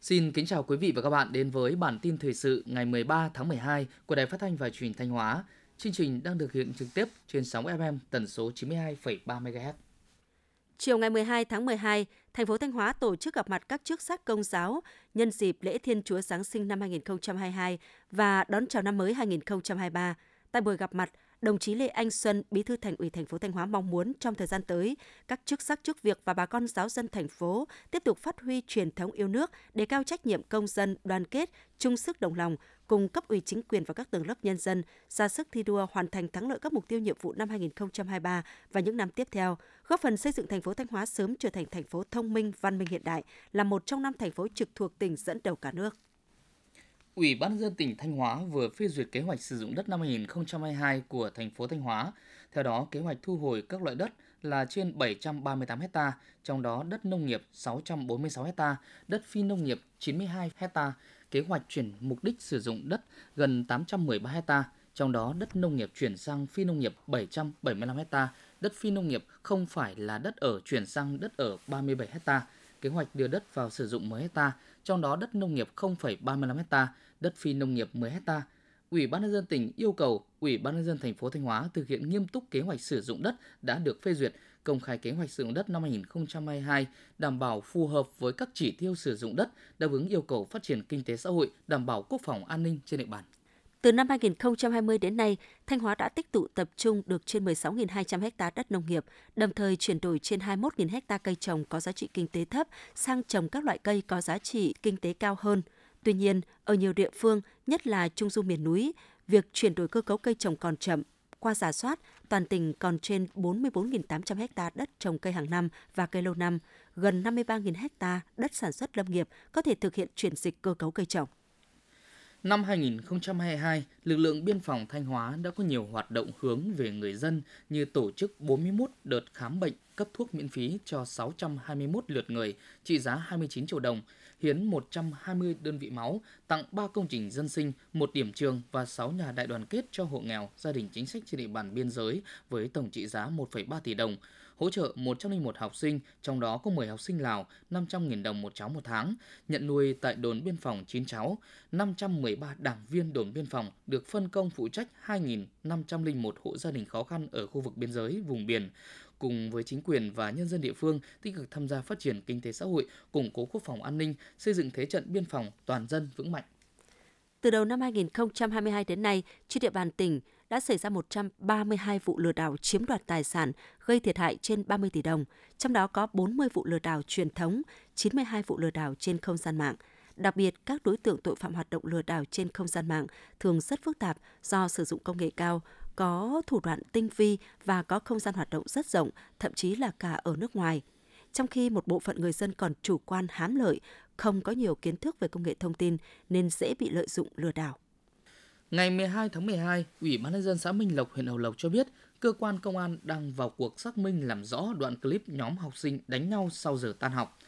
Xin kính chào quý vị và các bạn đến với bản tin thời sự ngày 13 tháng 12 của Đài Phát thanh và Truyền hình Thanh Hóa. Chương trình đang được hiện trực tiếp trên sóng FM tần số 92,3 MHz. Chiều ngày 12 tháng 12, thành phố Thanh Hóa tổ chức gặp mặt các chức sắc công giáo nhân dịp lễ Thiên Chúa Giáng sinh năm 2022 và đón chào năm mới 2023. Tại buổi gặp mặt, đồng chí Lê Anh Xuân, Bí thư Thành ủy thành phố Thanh Hóa mong muốn trong thời gian tới, các chức sắc chức việc và bà con giáo dân thành phố tiếp tục phát huy truyền thống yêu nước, đề cao trách nhiệm công dân, đoàn kết, chung sức đồng lòng, cùng cấp ủy chính quyền và các tầng lớp nhân dân ra sức thi đua hoàn thành thắng lợi các mục tiêu nhiệm vụ năm 2023 và những năm tiếp theo, góp phần xây dựng thành phố Thanh Hóa sớm trở thành thành phố thông minh, văn minh hiện đại, là một trong năm thành phố trực thuộc tỉnh dẫn đầu cả nước. Ủy ban nhân dân tỉnh Thanh Hóa vừa phê duyệt kế hoạch sử dụng đất năm 2022 của thành phố Thanh Hóa. Theo đó, kế hoạch thu hồi các loại đất là trên 738 ha, trong đó đất nông nghiệp 646 ha, đất phi nông nghiệp 92 ha, kế hoạch chuyển mục đích sử dụng đất gần 813 ha, trong đó đất nông nghiệp chuyển sang phi nông nghiệp 775 ha, đất phi nông nghiệp không phải là đất ở chuyển sang đất ở 37 ha. Kế hoạch đưa đất vào sử dụng 10 ha, trong đó đất nông nghiệp 0,35 ha, đất phi nông nghiệp 10 ha. Ủy ban nhân dân tỉnh yêu cầu Ủy ban nhân dân thành phố Thanh Hóa thực hiện nghiêm túc kế hoạch sử dụng đất đã được phê duyệt, công khai kế hoạch sử dụng đất năm 2022, đảm bảo phù hợp với các chỉ tiêu sử dụng đất, đáp ứng yêu cầu phát triển kinh tế xã hội, đảm bảo quốc phòng an ninh trên địa bàn. Từ năm 2020 đến nay, Thanh Hóa đã tích tụ tập trung được trên 16.200 ha đất nông nghiệp, đồng thời chuyển đổi trên 21.000 ha cây trồng có giá trị kinh tế thấp sang trồng các loại cây có giá trị kinh tế cao hơn. Tuy nhiên, ở nhiều địa phương, nhất là trung du miền núi, việc chuyển đổi cơ cấu cây trồng còn chậm. Qua giả soát, toàn tỉnh còn trên 44.800 ha đất trồng cây hàng năm và cây lâu năm, gần 53.000 ha đất sản xuất lâm nghiệp có thể thực hiện chuyển dịch cơ cấu cây trồng. Năm 2022, lực lượng biên phòng Thanh Hóa đã có nhiều hoạt động hướng về người dân như tổ chức 41 đợt khám bệnh, cấp thuốc miễn phí cho 621 lượt người, trị giá 29 triệu đồng, hiến 120 đơn vị máu, tặng 3 công trình dân sinh, một điểm trường và 6 nhà đại đoàn kết cho hộ nghèo, gia đình chính sách trên địa bàn biên giới với tổng trị giá 1,3 tỷ đồng hỗ trợ 101 học sinh, trong đó có 10 học sinh Lào, 500.000 đồng một cháu một tháng, nhận nuôi tại đồn biên phòng 9 cháu, 513 đảng viên đồn biên phòng được phân công phụ trách 2.501 hộ gia đình khó khăn ở khu vực biên giới, vùng biển, cùng với chính quyền và nhân dân địa phương tích cực tham gia phát triển kinh tế xã hội, củng cố quốc phòng an ninh, xây dựng thế trận biên phòng toàn dân vững mạnh. Từ đầu năm 2022 đến nay, trên địa bàn tỉnh đã xảy ra 132 vụ lừa đảo chiếm đoạt tài sản gây thiệt hại trên 30 tỷ đồng, trong đó có 40 vụ lừa đảo truyền thống, 92 vụ lừa đảo trên không gian mạng. Đặc biệt, các đối tượng tội phạm hoạt động lừa đảo trên không gian mạng thường rất phức tạp do sử dụng công nghệ cao, có thủ đoạn tinh vi và có không gian hoạt động rất rộng, thậm chí là cả ở nước ngoài. Trong khi một bộ phận người dân còn chủ quan hám lợi, không có nhiều kiến thức về công nghệ thông tin nên dễ bị lợi dụng lừa đảo. Ngày 12 tháng 12, Ủy ban nhân dân xã Minh Lộc, huyện Hậu Lộc cho biết, cơ quan công an đang vào cuộc xác minh làm rõ đoạn clip nhóm học sinh đánh nhau sau giờ tan học.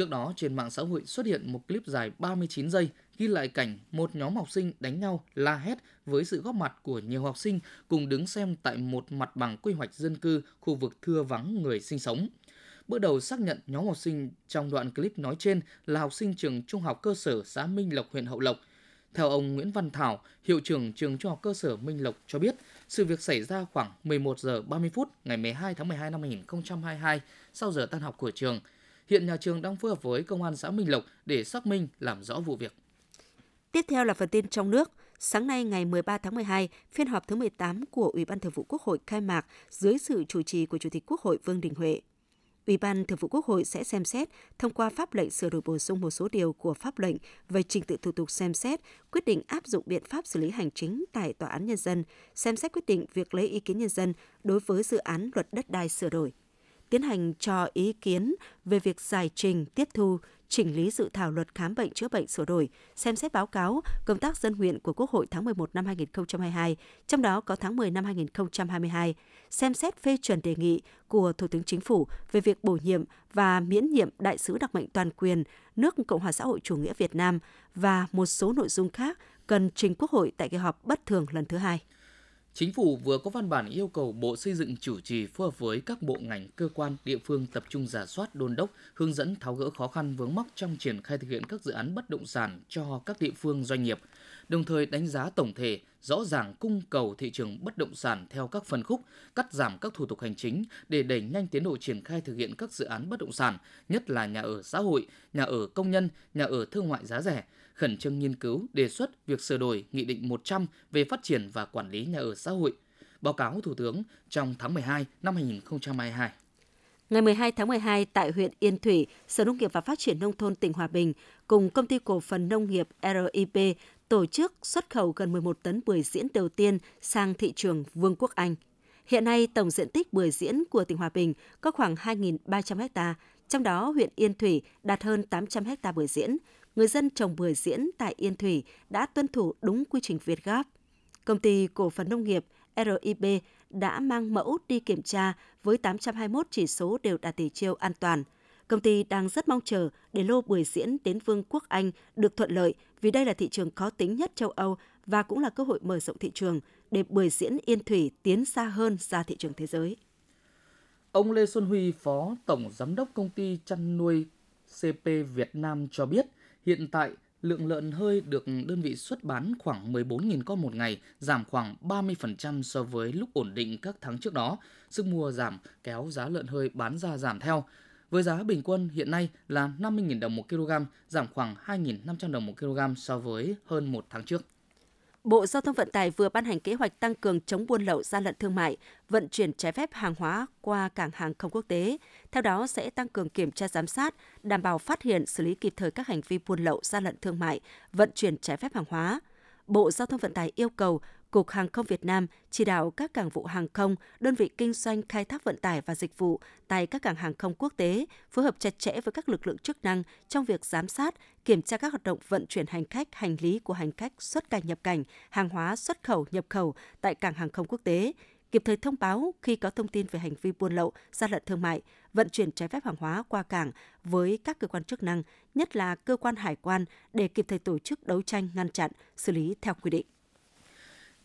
Trước đó, trên mạng xã hội xuất hiện một clip dài 39 giây ghi lại cảnh một nhóm học sinh đánh nhau la hét với sự góp mặt của nhiều học sinh cùng đứng xem tại một mặt bằng quy hoạch dân cư khu vực thưa vắng người sinh sống. Bước đầu xác nhận nhóm học sinh trong đoạn clip nói trên là học sinh trường trung học cơ sở xã Minh Lộc, huyện Hậu Lộc. Theo ông Nguyễn Văn Thảo, hiệu trưởng trường trung học cơ sở Minh Lộc cho biết, sự việc xảy ra khoảng 11 giờ 30 phút ngày 12 tháng 12 năm 2022 sau giờ tan học của trường. Hiện nhà trường đang phối hợp với công an xã Minh Lộc để xác minh làm rõ vụ việc. Tiếp theo là phần tin trong nước. Sáng nay ngày 13 tháng 12, phiên họp thứ 18 của Ủy ban Thường vụ Quốc hội khai mạc dưới sự chủ trì của Chủ tịch Quốc hội Vương Đình Huệ. Ủy ban Thường vụ Quốc hội sẽ xem xét thông qua pháp lệnh sửa đổi bổ sung một số điều của pháp lệnh về trình tự thủ tục xem xét, quyết định áp dụng biện pháp xử lý hành chính tại Tòa án Nhân dân, xem xét quyết định việc lấy ý kiến nhân dân đối với dự án luật đất đai sửa đổi tiến hành cho ý kiến về việc giải trình, tiếp thu, chỉnh lý dự thảo luật khám bệnh chữa bệnh sửa đổi, xem xét báo cáo công tác dân nguyện của Quốc hội tháng 11 năm 2022, trong đó có tháng 10 năm 2022, xem xét phê chuẩn đề nghị của Thủ tướng Chính phủ về việc bổ nhiệm và miễn nhiệm đại sứ đặc mệnh toàn quyền nước Cộng hòa xã hội chủ nghĩa Việt Nam và một số nội dung khác cần trình Quốc hội tại kỳ họp bất thường lần thứ hai. Chính phủ vừa có văn bản yêu cầu Bộ Xây dựng chủ trì phối hợp với các bộ ngành, cơ quan, địa phương tập trung giả soát, đôn đốc, hướng dẫn tháo gỡ khó khăn vướng mắc trong triển khai thực hiện các dự án bất động sản cho các địa phương doanh nghiệp, đồng thời đánh giá tổng thể, rõ ràng cung cầu thị trường bất động sản theo các phân khúc, cắt giảm các thủ tục hành chính để đẩy nhanh tiến độ triển khai thực hiện các dự án bất động sản, nhất là nhà ở xã hội, nhà ở công nhân, nhà ở thương mại giá rẻ, khẩn trương nghiên cứu, đề xuất việc sửa đổi Nghị định 100 về phát triển và quản lý nhà ở xã hội, báo cáo Thủ tướng trong tháng 12 năm 2022. Ngày 12 tháng 12 tại huyện Yên Thủy, Sở Nông nghiệp và Phát triển Nông thôn tỉnh Hòa Bình cùng Công ty Cổ phần Nông nghiệp RIP tổ chức xuất khẩu gần 11 tấn bưởi diễn đầu tiên sang thị trường Vương quốc Anh. Hiện nay, tổng diện tích bưởi diễn của tỉnh Hòa Bình có khoảng 2.300 ha, trong đó huyện Yên Thủy đạt hơn 800 ha bưởi diễn. Người dân trồng bưởi diễn tại Yên Thủy đã tuân thủ đúng quy trình Việt Gáp. Công ty Cổ phần Nông nghiệp RIB đã mang mẫu đi kiểm tra với 821 chỉ số đều đạt tỷ chiêu an toàn – Công ty đang rất mong chờ để lô bưởi diễn đến Vương quốc Anh được thuận lợi vì đây là thị trường khó tính nhất châu Âu và cũng là cơ hội mở rộng thị trường để bưởi diễn Yên Thủy tiến xa hơn ra thị trường thế giới. Ông Lê Xuân Huy, Phó Tổng Giám đốc Công ty chăn nuôi CP Việt Nam cho biết, hiện tại lượng lợn hơi được đơn vị xuất bán khoảng 14.000 con một ngày, giảm khoảng 30% so với lúc ổn định các tháng trước đó. Sức mua giảm kéo giá lợn hơi bán ra giảm theo với giá bình quân hiện nay là 50.000 đồng một kg, giảm khoảng 2.500 đồng một kg so với hơn một tháng trước. Bộ Giao thông Vận tải vừa ban hành kế hoạch tăng cường chống buôn lậu gian lận thương mại, vận chuyển trái phép hàng hóa qua cảng hàng không quốc tế. Theo đó sẽ tăng cường kiểm tra giám sát, đảm bảo phát hiện xử lý kịp thời các hành vi buôn lậu gian lận thương mại, vận chuyển trái phép hàng hóa. Bộ Giao thông Vận tải yêu cầu Cục Hàng không Việt Nam chỉ đạo các cảng vụ hàng không, đơn vị kinh doanh khai thác vận tải và dịch vụ tại các cảng hàng không quốc tế phối hợp chặt chẽ với các lực lượng chức năng trong việc giám sát, kiểm tra các hoạt động vận chuyển hành khách, hành lý của hành khách xuất cảnh nhập cảnh, hàng hóa xuất khẩu nhập khẩu tại cảng hàng không quốc tế, kịp thời thông báo khi có thông tin về hành vi buôn lậu, gian lận thương mại, vận chuyển trái phép hàng hóa qua cảng với các cơ quan chức năng, nhất là cơ quan hải quan để kịp thời tổ chức đấu tranh ngăn chặn, xử lý theo quy định.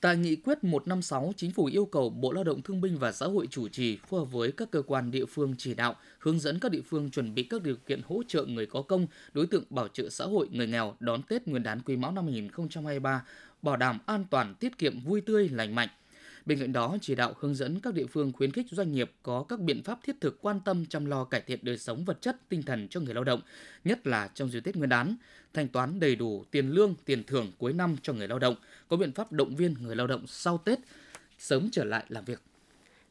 Tại nghị quyết 156, Chính phủ yêu cầu Bộ Lao động Thương binh và Xã hội chủ trì phù hợp với các cơ quan địa phương chỉ đạo, hướng dẫn các địa phương chuẩn bị các điều kiện hỗ trợ người có công, đối tượng bảo trợ xã hội, người nghèo đón Tết Nguyên đán Quý Mão năm 2023, bảo đảm an toàn, tiết kiệm, vui tươi, lành mạnh – Bên cạnh đó, chỉ đạo hướng dẫn các địa phương khuyến khích doanh nghiệp có các biện pháp thiết thực quan tâm chăm lo cải thiện đời sống vật chất, tinh thần cho người lao động, nhất là trong dịp Tết Nguyên đán, thanh toán đầy đủ tiền lương, tiền thưởng cuối năm cho người lao động, có biện pháp động viên người lao động sau Tết sớm trở lại làm việc.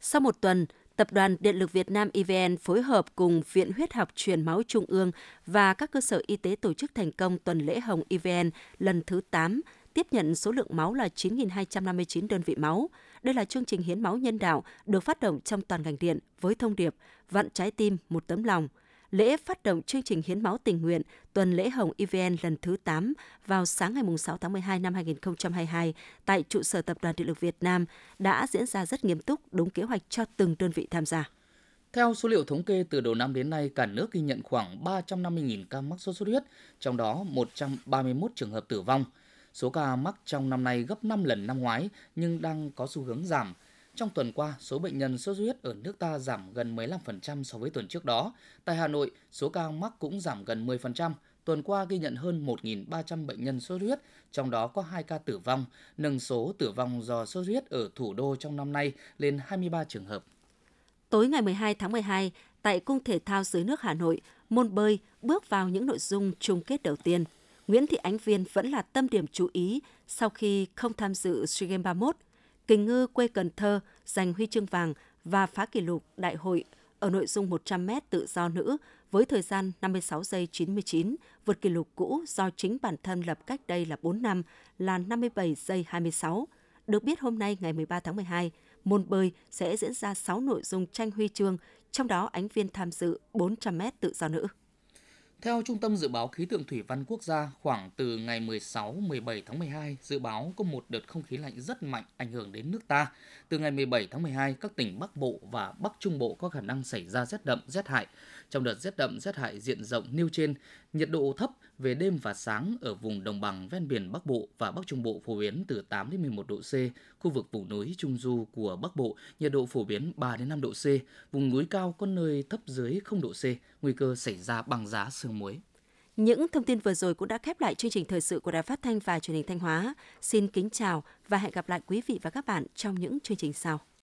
Sau một tuần, Tập đoàn Điện lực Việt Nam EVN phối hợp cùng Viện Huyết học Truyền máu Trung ương và các cơ sở y tế tổ chức thành công tuần lễ hồng EVN lần thứ 8, tiếp nhận số lượng máu là 9.259 đơn vị máu. Đây là chương trình hiến máu nhân đạo được phát động trong toàn ngành điện với thông điệp vặn trái tim một tấm lòng. Lễ phát động chương trình hiến máu tình nguyện tuần lễ hồng EVN lần thứ 8 vào sáng ngày 6 tháng 12 năm 2022 tại trụ sở Tập đoàn Điện lực Việt Nam đã diễn ra rất nghiêm túc, đúng kế hoạch cho từng đơn vị tham gia. Theo số liệu thống kê từ đầu năm đến nay, cả nước ghi nhận khoảng 350.000 ca mắc sốt xuất huyết, trong đó 131 trường hợp tử vong – Số ca mắc trong năm nay gấp 5 lần năm ngoái nhưng đang có xu hướng giảm. Trong tuần qua, số bệnh nhân sốt xuất huyết ở nước ta giảm gần 15% so với tuần trước đó. Tại Hà Nội, số ca mắc cũng giảm gần 10%. Tuần qua ghi nhận hơn 1.300 bệnh nhân sốt huyết, trong đó có 2 ca tử vong, nâng số tử vong do sốt huyết ở thủ đô trong năm nay lên 23 trường hợp. Tối ngày 12 tháng 12, tại Cung Thể thao dưới nước Hà Nội, môn bơi bước vào những nội dung chung kết đầu tiên – Nguyễn Thị Ánh Viên vẫn là tâm điểm chú ý sau khi không tham dự SEA Games 31. Kình ngư quê Cần Thơ giành huy chương vàng và phá kỷ lục đại hội ở nội dung 100m tự do nữ với thời gian 56 giây 99, vượt kỷ lục cũ do chính bản thân lập cách đây là 4 năm là 57 giây 26. Được biết hôm nay ngày 13 tháng 12, môn bơi sẽ diễn ra 6 nội dung tranh huy chương, trong đó Ánh Viên tham dự 400m tự do nữ. Theo Trung tâm Dự báo Khí tượng Thủy văn Quốc gia, khoảng từ ngày 16-17 tháng 12, dự báo có một đợt không khí lạnh rất mạnh ảnh hưởng đến nước ta. Từ ngày 17 tháng 12, các tỉnh Bắc Bộ và Bắc Trung Bộ có khả năng xảy ra rét đậm, rét hại. Trong đợt rét đậm, rét hại diện rộng nêu trên, nhiệt độ thấp về đêm và sáng ở vùng đồng bằng ven biển Bắc Bộ và Bắc Trung Bộ phổ biến từ 8 đến 11 độ C, khu vực vùng núi Trung Du của Bắc Bộ nhiệt độ phổ biến 3 đến 5 độ C, vùng núi cao có nơi thấp dưới 0 độ C, nguy cơ xảy ra băng giá sương muối. Những thông tin vừa rồi cũng đã khép lại chương trình thời sự của Đài Phát thanh và Truyền hình Thanh Hóa. Xin kính chào và hẹn gặp lại quý vị và các bạn trong những chương trình sau.